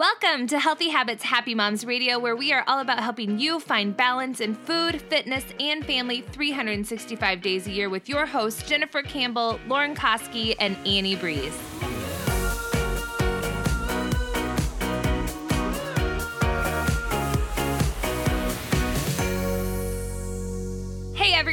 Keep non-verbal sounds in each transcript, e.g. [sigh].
Welcome to Healthy Habits Happy Moms Radio, where we are all about helping you find balance in food, fitness, and family 365 days a year with your hosts, Jennifer Campbell, Lauren Koski, and Annie Brees.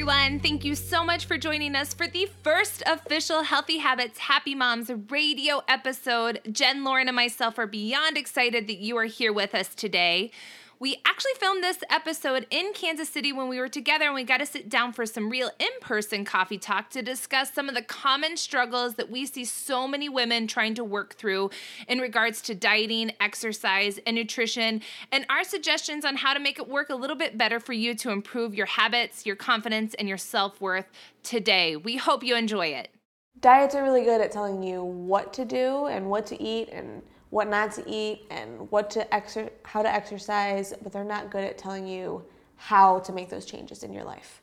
Everyone, thank you so much for joining us for the first official Healthy Habits Happy Moms radio episode. Jen, Lauren, and myself are beyond excited that you are here with us today. We actually filmed this episode in Kansas City when we were together, and we got to sit down for some real in person coffee talk to discuss some of the common struggles that we see so many women trying to work through in regards to dieting, exercise, and nutrition, and our suggestions on how to make it work a little bit better for you to improve your habits, your confidence, and your self worth today. We hope you enjoy it. Diets are really good at telling you what to do and what to eat and what not to eat and what to exer- how to exercise, but they're not good at telling you how to make those changes in your life.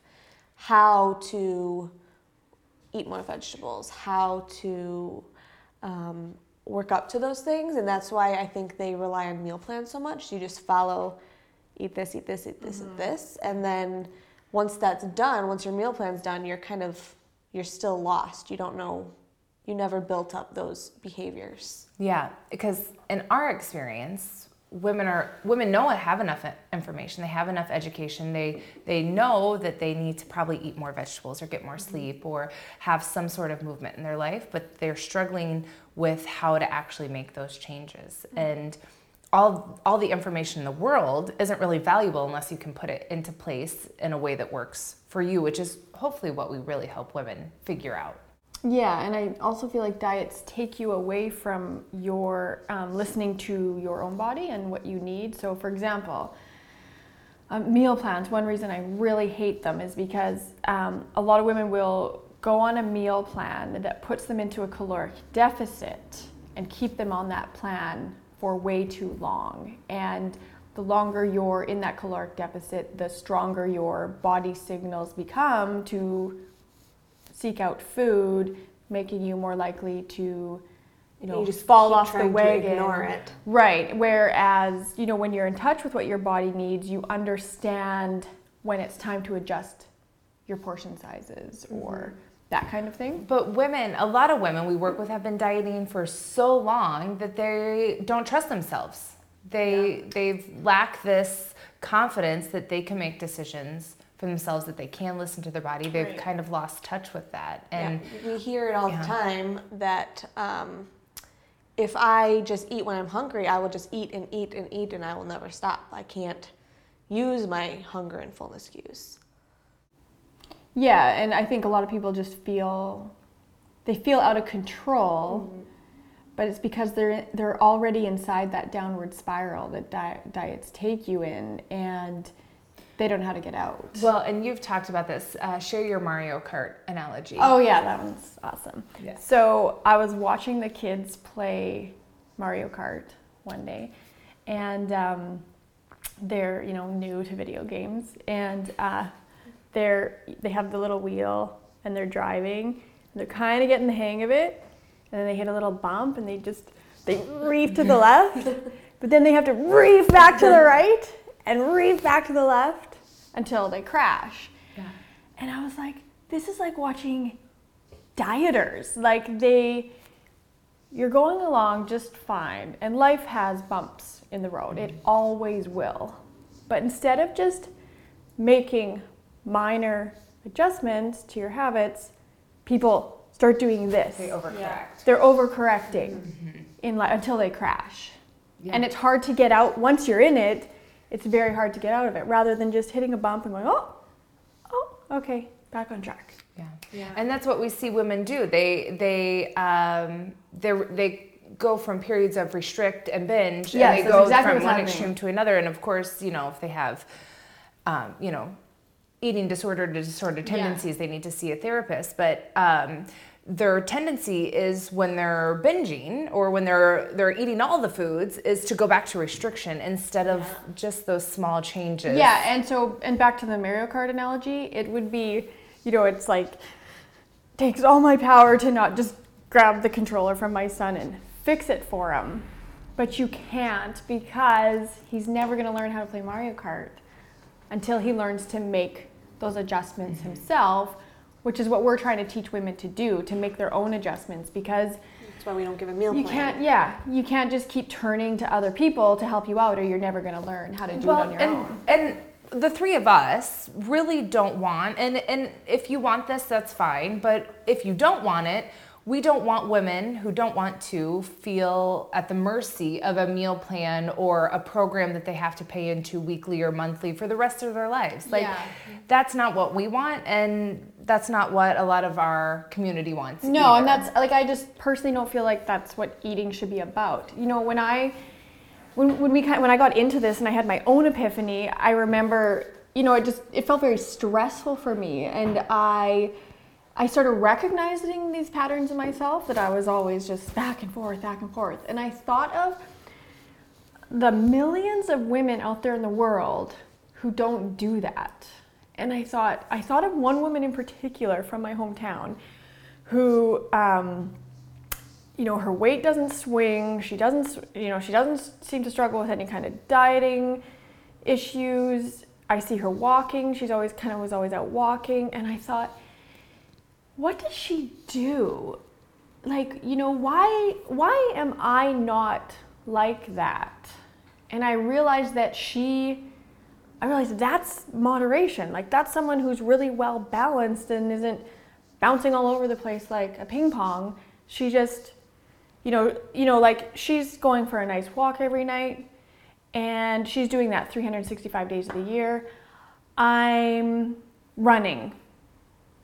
How to eat more vegetables, how to um, work up to those things, and that's why I think they rely on meal plans so much. You just follow, eat this, eat this, eat this, mm-hmm. eat this, and then once that's done, once your meal plan's done, you're kind of you're still lost. You don't know you never built up those behaviors. Yeah, because in our experience, women are women know I have enough information. They have enough education. They they know that they need to probably eat more vegetables or get more mm-hmm. sleep or have some sort of movement in their life, but they're struggling with how to actually make those changes. Mm-hmm. And all all the information in the world isn't really valuable unless you can put it into place in a way that works for you, which is hopefully what we really help women figure out. Yeah, and I also feel like diets take you away from your um, listening to your own body and what you need. So, for example, um, meal plans. One reason I really hate them is because um, a lot of women will go on a meal plan that puts them into a caloric deficit and keep them on that plan for way too long. And the longer you're in that caloric deficit, the stronger your body signals become to seek out food, making you more likely to you know, you just fall off the wagon. ignore it. Right. Whereas, you know, when you're in touch with what your body needs, you understand when it's time to adjust your portion sizes or mm-hmm. that kind of thing. But women, a lot of women we work with have been dieting for so long that they don't trust themselves. They yeah. they lack this confidence that they can make decisions for themselves that they can listen to their body. They've right. kind of lost touch with that. And yeah. we hear it all yeah. the time that um, if I just eat when I'm hungry, I will just eat and eat and eat and I will never stop. I can't use my hunger and fullness cues. Yeah, and I think a lot of people just feel they feel out of control. Mm-hmm. But it's because they're they're already inside that downward spiral that diet, diets take you in, and they don't know how to get out. Well, and you've talked about this. Uh, share your Mario Kart analogy. Oh yeah, that one's awesome. Yeah. So I was watching the kids play Mario Kart one day, and um, they're you know new to video games, and uh, they're they have the little wheel and they're driving. And they're kind of getting the hang of it, and then they hit a little bump and they just they reef to the [laughs] left, but then they have to reef back to the right and reef back to the left until they crash. Yeah. And I was like, this is like watching dieters. Like they you're going along just fine and life has bumps in the road. It always will. But instead of just making minor adjustments to your habits, people start doing this. They overcorrect. Yeah. They're overcorrecting mm-hmm. in li- until they crash. Yeah. And it's hard to get out once you're in it it's very hard to get out of it rather than just hitting a bump and going, oh, oh, okay, back on track. Yeah. yeah. And that's what we see women do. They they um, they they go from periods of restrict and binge, yes, and they go exactly from one happening. extreme to another. And of course, you know, if they have, um, you know, eating disorder to disorder tendencies, yeah. they need to see a therapist. But um, their tendency is when they're binging or when they're they're eating all the foods is to go back to restriction instead of yeah. just those small changes. Yeah, and so and back to the Mario Kart analogy, it would be, you know, it's like takes all my power to not just grab the controller from my son and fix it for him. but you can't because he's never going to learn how to play Mario Kart until he learns to make those adjustments Mm-hmm. himself, which is what we're trying to teach women to do, to make their own adjustments because That's why we don't give a meal you plan. can't yeah, you can't just keep turning to other people to help you out or you're never going to learn how to do it on your and, own. And the three of us really don't want, and, and if you want this, that's fine. But if you don't want it, we don't want women who don't want to feel at the mercy of a meal plan or a program that they have to pay into weekly or monthly for the rest of their lives. Like, Yeah. that's not what we want, and that's not what a lot of our community wants. No, and that's like I just personally don't feel like that's what eating should be about. You know, when I when when we kind when I got into this and I had my own epiphany, I remember, you know, it just it felt very stressful for me and I I started recognizing these patterns in myself that I was always just back and forth, back and forth. And I thought of the millions of women out there in the world who don't do that. And I thought I thought of one woman in particular from my hometown who um, you know her weight doesn't swing. She doesn't you know she doesn't seem to struggle with any kind of dieting issues. I see her walking. She's always kind of was always out walking. And i thought what does she do? Like you know why why am i not like that? And i realized that she i realized that's moderation like that's someone who's really well balanced and isn't bouncing all over the place like a ping pong she just you know you know like she's going for a nice walk every night and she's doing that 365 days of the year i'm running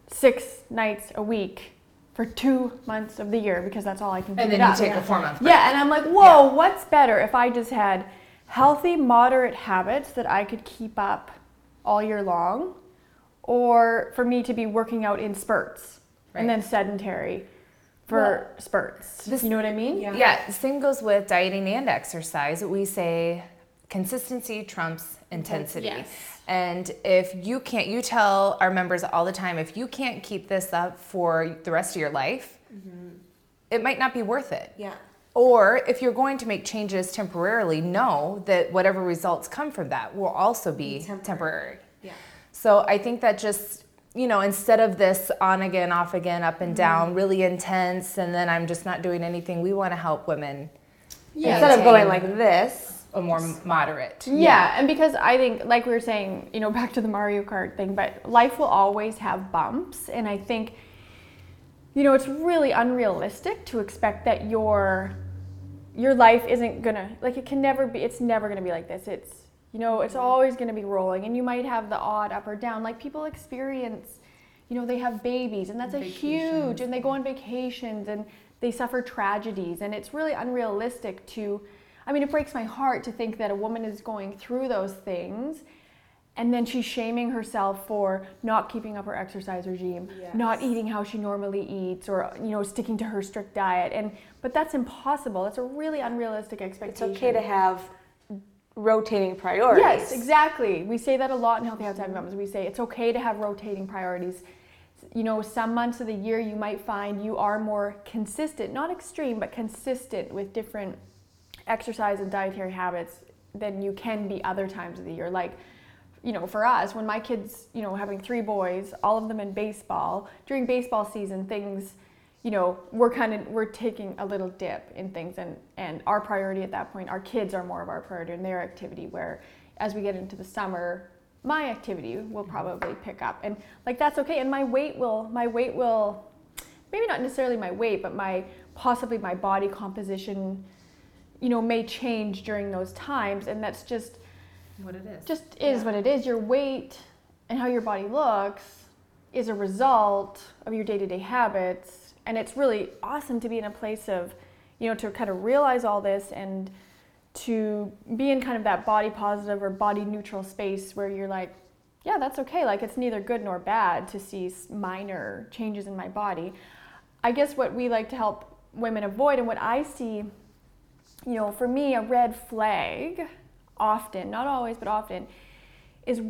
six nights a week for two months of the year because that's all I can And then you up. take a four month break. Yeah, and I'm like, whoa, what's better if I just had healthy, moderate habits that I could keep up all year long, or for me to be working out in spurts and then sedentary for spurts. This- you know what I mean? Yeah. Yeah, same goes with dieting and exercise. We say consistency trumps intensity. Yes. And if you can't, you tell our members all the time, if you can't keep this up for the rest of your life, mm-hmm. it might not be worth it. Yeah. Or if you're going to make changes temporarily, know that whatever results come from that will also be Temporary. temporary. Yeah. So I think that just, you know, instead of this on again, off again, up and down, mm-hmm. really intense, and then I'm just not doing anything, we want to help women Yeah. Instead of going like this, a more moderate. Yeah, and because I think, like we were saying, you know, [laughs] back to the Mario Kart thing, but life will always have bumps, and I think, you know, it's really unrealistic to expect that your your life isn't gonna like it can never be. It's never gonna be like this. It's you know, it's mm-hmm. always gonna be rolling, and you might have the odd up or down. Like people experience, you know, they have babies, and that's a huge, and they go on vacations, and they suffer tragedies, and it's really unrealistic to. I mean, it breaks my heart to think that a woman is going through those things and then she's shaming herself for not keeping up her exercise regime, not eating how she normally eats or you know, sticking to her strict diet. And but that's impossible. That's a really unrealistic expectation. it's okay to have rotating priorities. Yes, exactly. We say that a lot in Healthy Happy Moms. We say it's okay to have rotating priorities. You know, some months of the year you might find you are more consistent, not extreme, but consistent with different exercise and dietary habits than you can be other times of the year. Like, you know, for us, when my kids, you know, having three boys, all of them in baseball, during baseball season, things, you know, we're kind of we're taking a little dip in things, and and our priority at that point, our kids are more of our priority in their activity. Where as we get into the summer, my activity will mm-hmm. probably pick up, and like that's okay, and my weight will my weight will maybe not necessarily my weight, but my possibly my body composition, you know, may change during those times, and that's just What it is. just is what it is. Your weight and how your body looks is a result of your day-to-day habits, and it's really awesome to be in a place of, you know, to kind of realize all this and to be in kind of that body positive or body neutral space where you're like, yeah, that's okay. Like it's neither good nor bad to see minor changes in my body. I guess what we like to help women avoid and what I see, you know, for me, a red flag often, not always, but often, is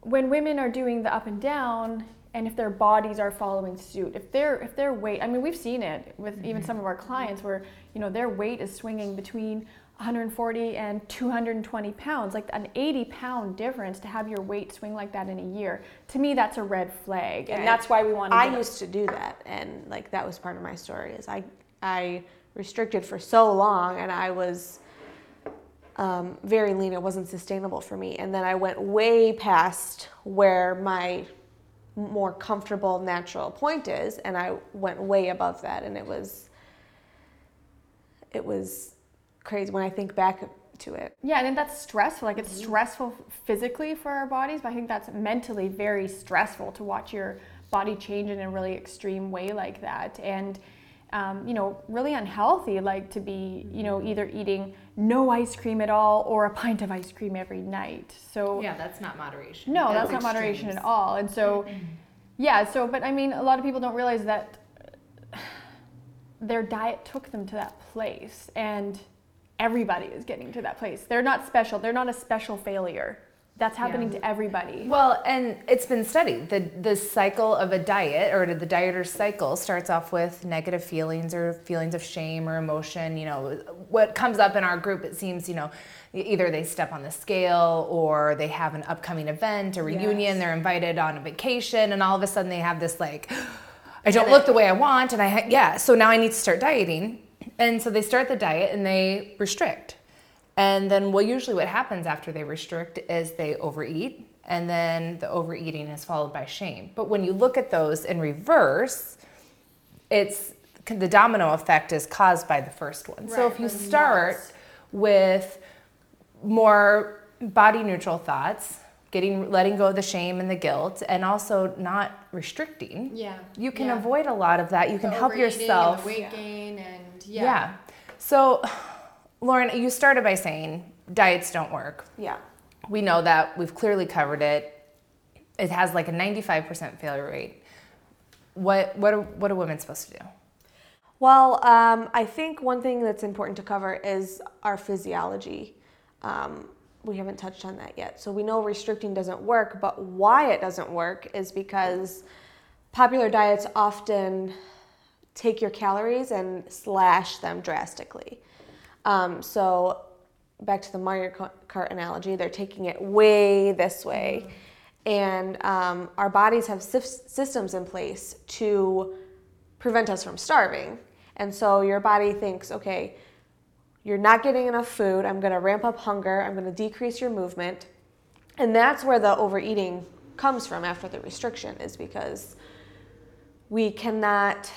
when women are doing the up and down and if their bodies are following suit if their if their weight i mean we've seen it with even mm-hmm. some of our clients where you know their weight is swinging between 140 and 220 pounds, like an 80 pound difference to have your weight swing like that in a year. To me, that's a red flag, and that's why we want to. I used to do that, and like that was part of my story. Is I I restricted for so long, and I was um, very lean. It wasn't sustainable for me, and then I went way past where my more comfortable natural point is, and I went way above that, and it was it was crazy when I think back to it. Yeah, and then that's stressful. Like Mm-hmm. it's stressful physically for our bodies, but I think that's mentally very stressful to watch your body change in a really extreme way like that. And um, you know, really unhealthy, like to be, you know, either eating no ice cream at all or a pint of ice cream every night. So Yeah, that's not moderation. no, that's not moderation at all. And so, yeah, so, but I mean, a lot of people don't realize that their diet took them to that place, and everybody is getting to that place. They're not special, they're not a special failure. That's happening to everybody. Well, and it's been studied. The the cycle of a diet or the dieter's cycle starts off with negative feelings or feelings of shame or emotion. You know, what comes up in our group, it seems, you know, either they step on the scale or they have an upcoming event, a reunion, Yes. they're invited on a vacation, and all of a sudden they have this like, [gasps] I don't look the way I want, and I ha- yeah, so now I need to start dieting, and so they start the diet and they restrict. And then, well, usually what happens after they restrict is they overeat, and then the overeating is followed by shame. But when you look at those in reverse, it's the domino effect is caused by the first one. so if you start nuts. with more body neutral thoughts, getting letting go of the shame and the guilt, and also not restricting, Yeah, you can yeah. avoid a lot of that. You can help yourself. weight gain and yeah. Yeah. So, Lauren, you started by saying diets don't work. Yeah. We know that. We've clearly covered it. It has like a 95% failure rate. What what are, what are women supposed to do? Well, um, I think one thing that's important to cover is our physiology. Um, we haven't touched on that yet. So we know restricting doesn't work, but why it doesn't work is because popular diets often take your calories and slash them drastically. Um, so back to the Mario Kart analogy, they're taking it way this way. And um, our bodies have sys- systems in place to prevent us from starving. And so your body thinks, okay, you're not getting enough food. I'm going to ramp up hunger. I'm going to decrease your movement. And that's where the overeating comes from after the restriction, is because we cannot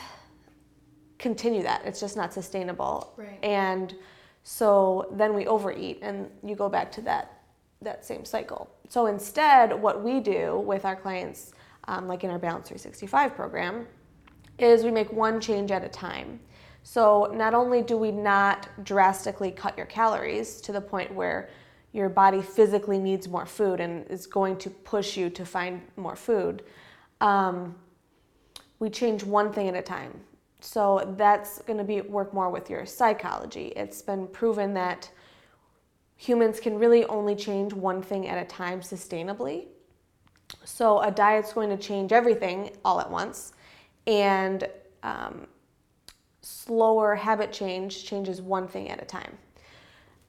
continue that. It's just not sustainable. Right. And so then we overeat and you go back to that that same cycle. So instead, what we do with our clients, um, like in our Balance 365 program, is we make one change at a time. So not only do we not drastically cut your calories to the point where your body physically needs more food and is going to push you to find more food, um, we change one thing at a time. So that's going to be work more with your psychology. It's been proven that humans can really only change one thing at a time sustainably. So a diet's going to change everything all at once, and um, slower habit change changes one thing at a time.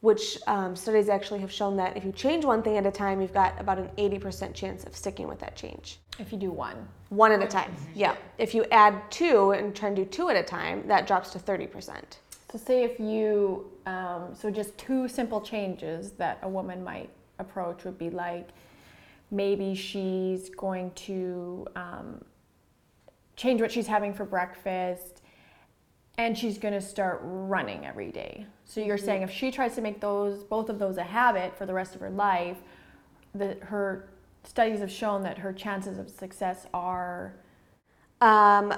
Which um, studies actually have shown that if you change one thing at a time, you've got about an 80% chance of sticking with that change. If you do one. One at a time. Yeah. If you add two and try and do two at a time, that drops to 30%. So say if you, um, so just two simple changes that a woman might approach would be like, maybe she's going to um, change what she's having for breakfast, and she's going to start running every day. So you're saying if she tries to make those both of those a habit for the rest of her life, that her studies have shown that her chances of success are Um,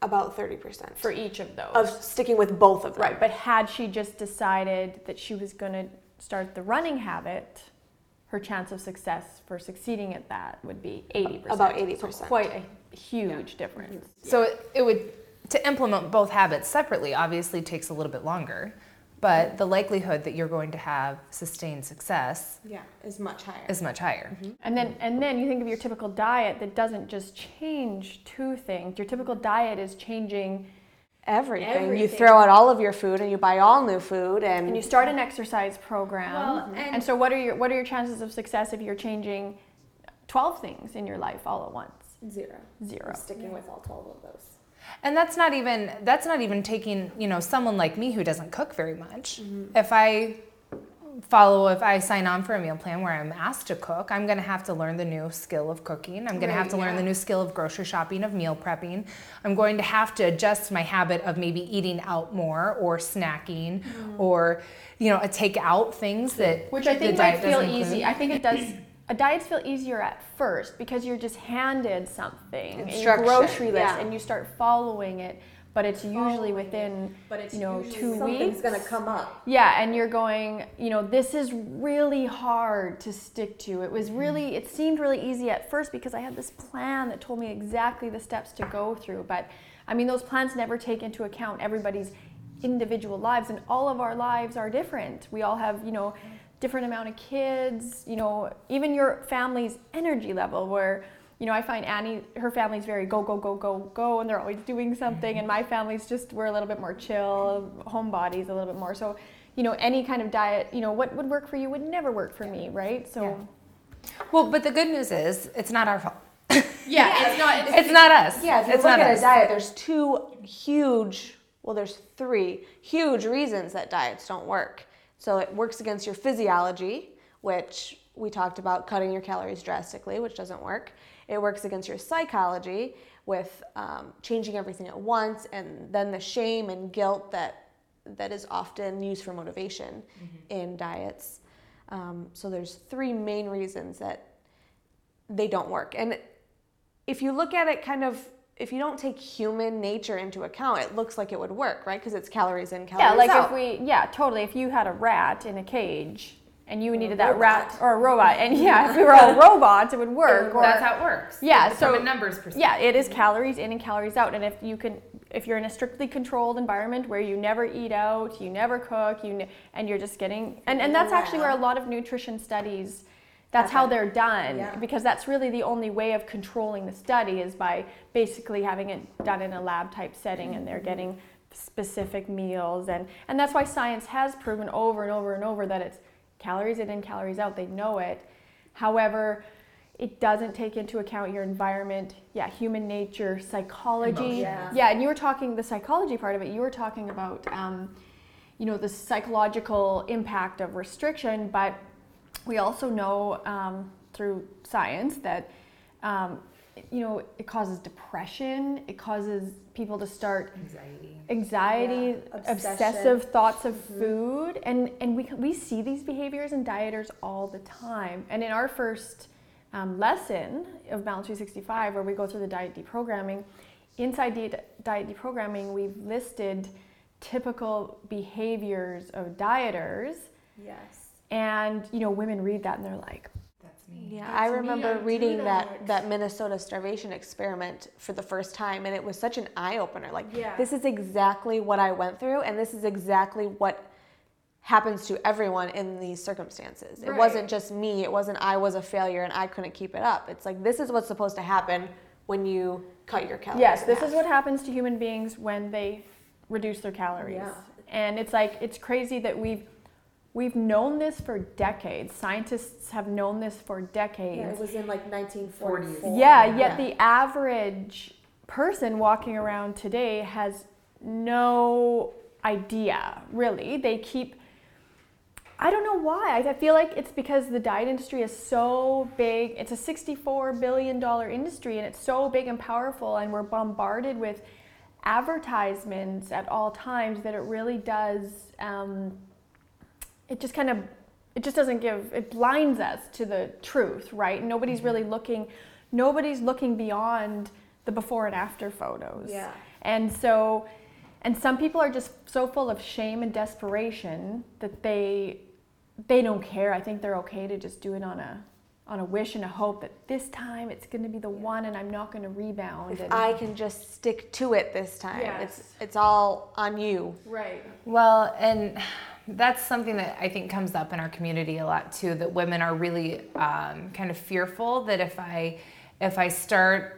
about 30% for each of those. of sticking with both of them. Right, but had she just decided that she was going to start the running habit, her chance of success for succeeding at that would be 80%. About 80%. quite a huge difference. So it, it would to implement both habits separately obviously takes a little bit longer, but the likelihood that you're going to have sustained success Yeah, is much higher. is much higher. Mm-hmm. And then and then you think of your typical diet that doesn't just change two things. Your typical diet is changing everything. You throw out all of your food and you buy all new food and, and you start an exercise program. Well, mm-hmm. and, and- so what are your what are your chances of success if you're changing 12 things in your life all at once? Zero. Zero. I'm sticking with all 12 of those. And that's not even that's not even taking, you know, someone like me who doesn't cook very much. Mm-hmm. If I follow if I sign on for a meal plan where I'm asked to cook, I'm going to have to learn the new skill of cooking. I'm going to have to learn the new skill of grocery shopping, of meal prepping. I'm going to have to adjust my habit of maybe eating out more or snacking mm-hmm. or you know, a take out things that Which I think might feel easy. I think it does. [clears throat] A diets feel easier at first because you're just handed something, in your grocery list, yeah. and you start following it. But it's usually within, But it's you know, usually two something's weeks. gonna come up. Yeah, and you're going, you know, this is really hard to stick to. It was mm-hmm. really, it seemed really easy at first because I had this plan that told me exactly the steps to go through. But I mean, those plans never take into account everybody's individual lives, and all of our lives are different. We all have, you know, different amount of kids, you know, even your family's energy level where you know, I find Annie, her family's very go, go, go, go, go, and they're always doing something. Mm-hmm. And my family's just, we're a little bit more chill, homebodies a little bit more. So, you know, any kind of diet, you know, what would work for you would never work for me, right? So, Well, but the good news is it's not our fault. [laughs] yeah, it's not, It's not us. Yeah, if you it's look not at us. a diet, there's two huge, well, there's three huge reasons that diets don't work. So it works against your physiology, which we talked about cutting your calories drastically, which doesn't work. It works against your psychology with um, changing everything at once, and then the shame and guilt that that is often used for motivation in diets. Um, so there's three main reasons that they don't work. And if you look at it kind of if you don't take human nature into account, it looks like it would work, right? Because it's calories in, calories out. yeah, like out. if we, yeah, totally. If you had a rat in a cage and you needed that rat or a robot, and yeah, if we were all [laughs] robots, it would work. Or, That's how it works. Yeah, From so- a numbers perspective. Yeah, it is mm-hmm. calories in and calories out. And if you can, if you're in a strictly controlled environment where you never eat out, you never cook, you ne- and you're just getting, and, and that's actually where a lot of nutrition studies, that's how they're done Yeah. because that's really the only way of controlling the study is by basically having it done in a lab type setting and they're getting specific meals and and that's why science has proven over and over and over that it's calories in and calories out. They know it. However, it doesn't take into account your environment, yeah, human nature, psychology. Emotions. Yeah, and you were talking the psychology part of it. You were talking about, um, you know, the psychological impact of restriction, but we also know um, through science that, um, you know, it causes depression. It causes people to start Anxiety. anxiety, Yeah, obsessive thoughts of food, and and we we see these behaviors in dieters all the time. And in our first um, lesson of Balance 365, where we go through the diet deprogramming, inside the diet deprogramming, we've listed typical behaviors of dieters, Yes. And you know, women read that and they're like, That's me. Yeah, I That's me, remember I reading that. that. that Minnesota starvation experiment for the first time, and it was such an eye opener. Like, Yeah. this is exactly what I went through, and this is exactly what happens to everyone in these circumstances. It wasn't just me. It wasn't I was a failure and I couldn't keep it up. It's like this is what's supposed to happen when you cut your calories. Yes, this half. is what happens to human beings when they reduce their calories. Yeah. And it's like it's crazy that we've we've known this for decades. Scientists have known this for Yeah, decades. it was in like 1944. Yeah, yet the average person walking around today has no idea, really. They keep I don't know why. I feel like it's because the diet industry is so big. It's a $64 billion industry and it's so big and powerful, and we're bombarded with advertisements at all times that it really does, um, it just kind of, it just doesn't give, it blinds us to the truth, right? Nobody's mm-hmm. really looking, nobody's looking beyond the before and after photos. Yeah. And so, and some people are just so full of shame and desperation that they they don't care. I think they're okay to just do it on a on a wish and a hope that this time it's going to be the one and I'm not going to rebound. If and, I can just stick to it this time, it's it's all on you. right. Well, and that's something that I think comes up in our community a lot too. That women are really um, kind of fearful that if I if I start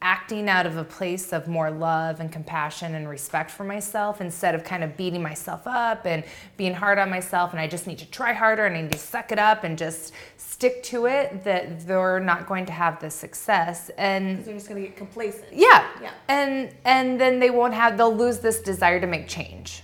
acting out of a place of more love and compassion and respect for myself instead of kind of beating myself up and being hard on myself and I just need to try harder and I need to suck it up and just stick to it that they're not going to have the success and They're just gonna get complacent. yeah. Yeah. And and then they won't have they'll lose this desire to make change.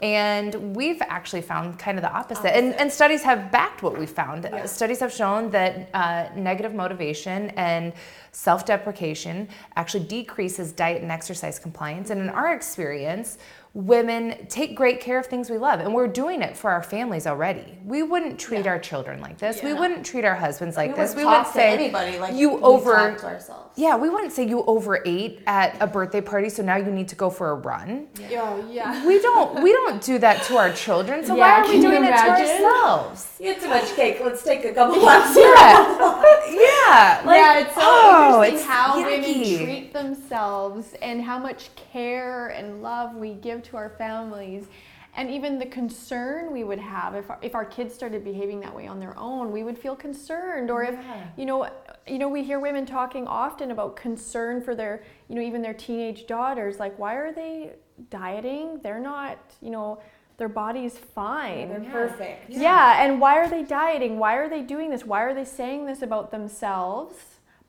And we've actually found kind of the opposite. And, and studies have backed what we found. Uh, Studies have shown that uh, negative motivation and self deprecation actually decreases diet and exercise compliance. And in our experience, women take great care of things we love. And we're doing it for our families already. We wouldn't treat our children like this. We wouldn't treat our husbands like this. wouldn't We would talk to say, anybody like you we over. talk to ourselves. Yeah, we wouldn't say you overate at a birthday party, so now you need to go for a run. Oh yeah. We don't we don't do that to our children. So Yeah, why are we doing it to ourselves? You had too much cake. Let's take a couple [laughs] laps. Yeah. [laughs] yeah. Like, yeah, it's so oh, interesting it's how yucky. women treat themselves and how much care and love we give to our families. And even the concern we would have if our, if our kids started behaving that way on their own, we would feel concerned. Or if you know, you know, we hear women talking often about concern for their, you know, even their teenage daughters. Like, why are they dieting? They're not, you know, their body's fine. They're perfect. Yeah. and why are they dieting? Why are they doing this? Why are they saying this about themselves?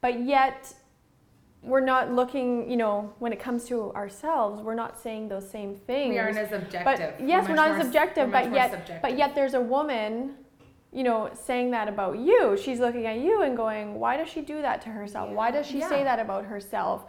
But yet, we're not looking, you know, when it comes to ourselves, we're not saying those same things. We aren't as objective. But We're yes, we're not more- as objective, but yet, subjective. but yet there's a woman, you know, saying that about you. She's looking at you and going, "Why does she do that to herself? Why does she say that about herself?"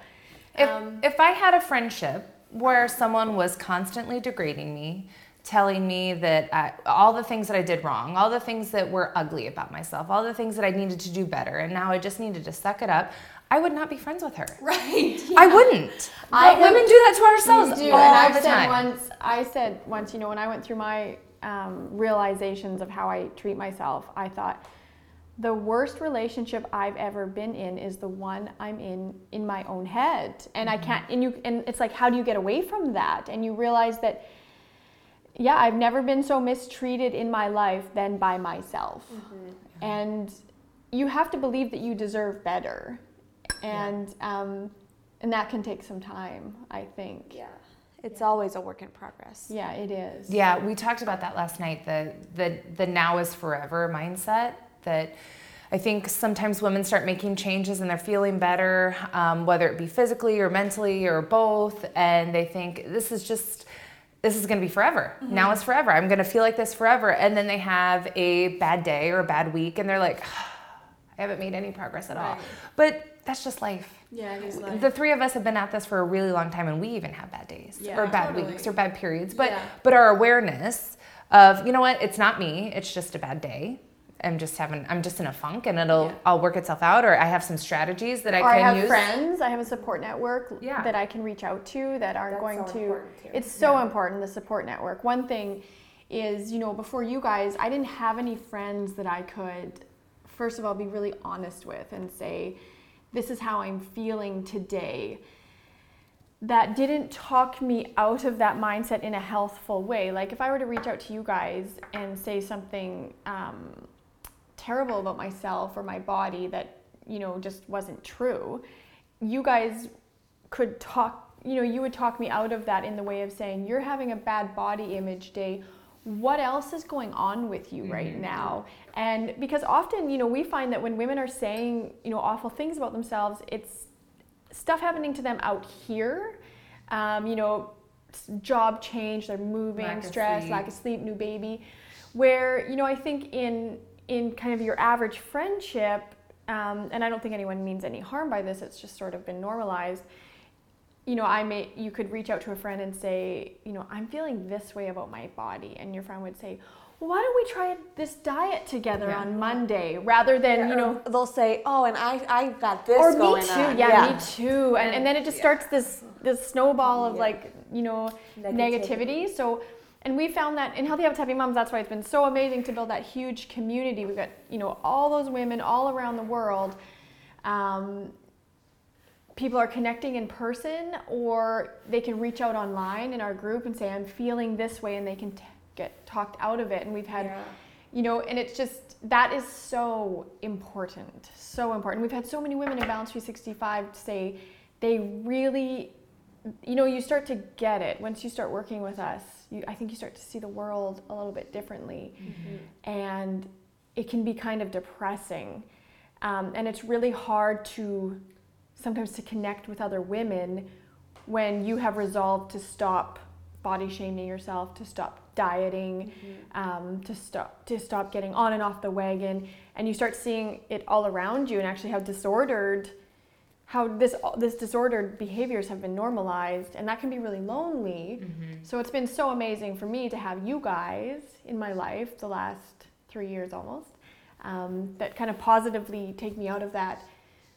If, Um, if I had a friendship where someone was constantly degrading me, telling me that I, all the things that I did wrong, all the things that were ugly about myself, all the things that I needed to do better, and now I just needed to suck it up, I would not be friends with her. [laughs] Right. I wouldn't. I but women do that to ourselves do, all and I the said time. once. I said once, you know, when I went through my um, realizations of how I treat myself, I thought the worst relationship I've ever been in is the one I'm in in my own head, and I can't. And you, and it's like, how do you get away from that? And you realize that. Yeah, I've never been so mistreated in my life than by myself. And you have to believe that you deserve better. And um, and that can take some time, I think. Yeah. It's always a work in progress. Yeah, it is. Yeah, we talked about that last night. The the the now is forever mindset. That I think sometimes women start making changes and they're feeling better, um, whether it be physically or mentally or both, and they think this is just this is going to be forever. Mm-hmm. Now it's forever. I'm going to feel like this forever, and then they have a bad day or a bad week, and they're like, [sighs] I haven't made any progress at all." But that's just life. Yeah, it is like The three of us have been at this for a really long time, and we even have bad days Yeah, or bad totally. weeks or bad periods. But Yeah. but our awareness of you know what, it's not me. It's just a bad day. I'm just having. I'm just in a funk, and it'll Yeah. I'll work itself out. Or I have some strategies that I Or can I have use. friends, I have a support network Yeah. that I can reach out to that aren't That's going so to. It's so important, the support network. One thing is, you know, before you guys, I didn't have any friends that I could, first of all, be really honest with and say, this is how I'm feeling today. That didn't talk me out of that mindset in a healthful way. Like if I were to reach out to you guys and say something um, terrible about myself or my body that you know just wasn't true. You guys could talk you know you would talk me out of that in the way of saying you're having a bad body image day. What else is going on with you right now? And because often you know we find that when women are saying you know awful things about themselves it's stuff happening to them out here. Um, you know job change they're moving Lack stress sleep. lack of sleep new baby. Where you know i think in in kind of your average friendship um, and i don't think anyone means any harm by this it's just sort of been normalized you know i may you could reach out to a friend and say you know i'm feeling this way about my body and your friend would say well, why don't we try this diet together Yeah. on monday rather than you know they'll say, "Oh, and I I got this or me too on." yeah, me too and, and then it just starts this this snowball of like you know negativity. Negativity. so and we found that in healthy habits happy moms that's why it's been so amazing to build that huge community. We've got you know all those women all around the world um, people are connecting in person or they can reach out online in our group and say i'm feeling this way and they can t- get talked out of it. And we've had Yeah. you know and it's just that is so important so important. We've had so many women in balance 365 say they really, you know, you start to get it. Once you start working with us. You, I think you start to see the world a little bit differently, and it can be kind of depressing, um, and it's really hard to sometimes to connect with other women when you have resolved to stop body shaming yourself, to stop dieting, um, to stop to stop getting on and off the wagon, and you start seeing it all around you, and actually how disordered, how this this disordered behaviors have been normalized, and that can be really lonely. So it's been so amazing for me to have you guys in my life the last three years almost, um, that kind of positively take me out of that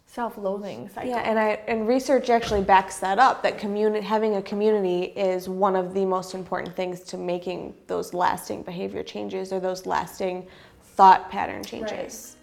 self-loathing cycle. Yeah, and I and research actually backs that up. That community, having a community, is one of the most important things to making those lasting behavior changes or those lasting thought pattern changes.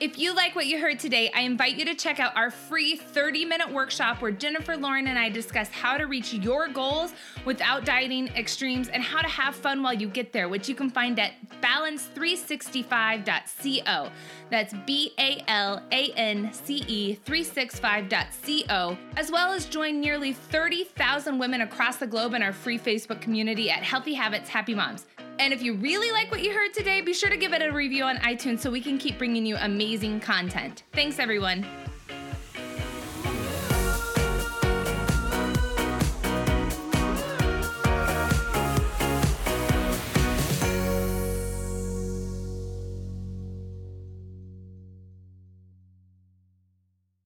If you like what you heard today, I invite you to check out our free 30 minute workshop where Jennifer, Lauren, and I discuss how to reach your goals without dieting extremes and how to have fun while you get there, which you can find at balance365.co. That's B A L A N C E 365.co, as well as join nearly 30,000 women across the globe in our free Facebook community at Healthy Habits Happy Moms. And if you really like what you heard today, be sure to give it a review on iTunes so we can keep bringing you amazing content. Thanks, everyone.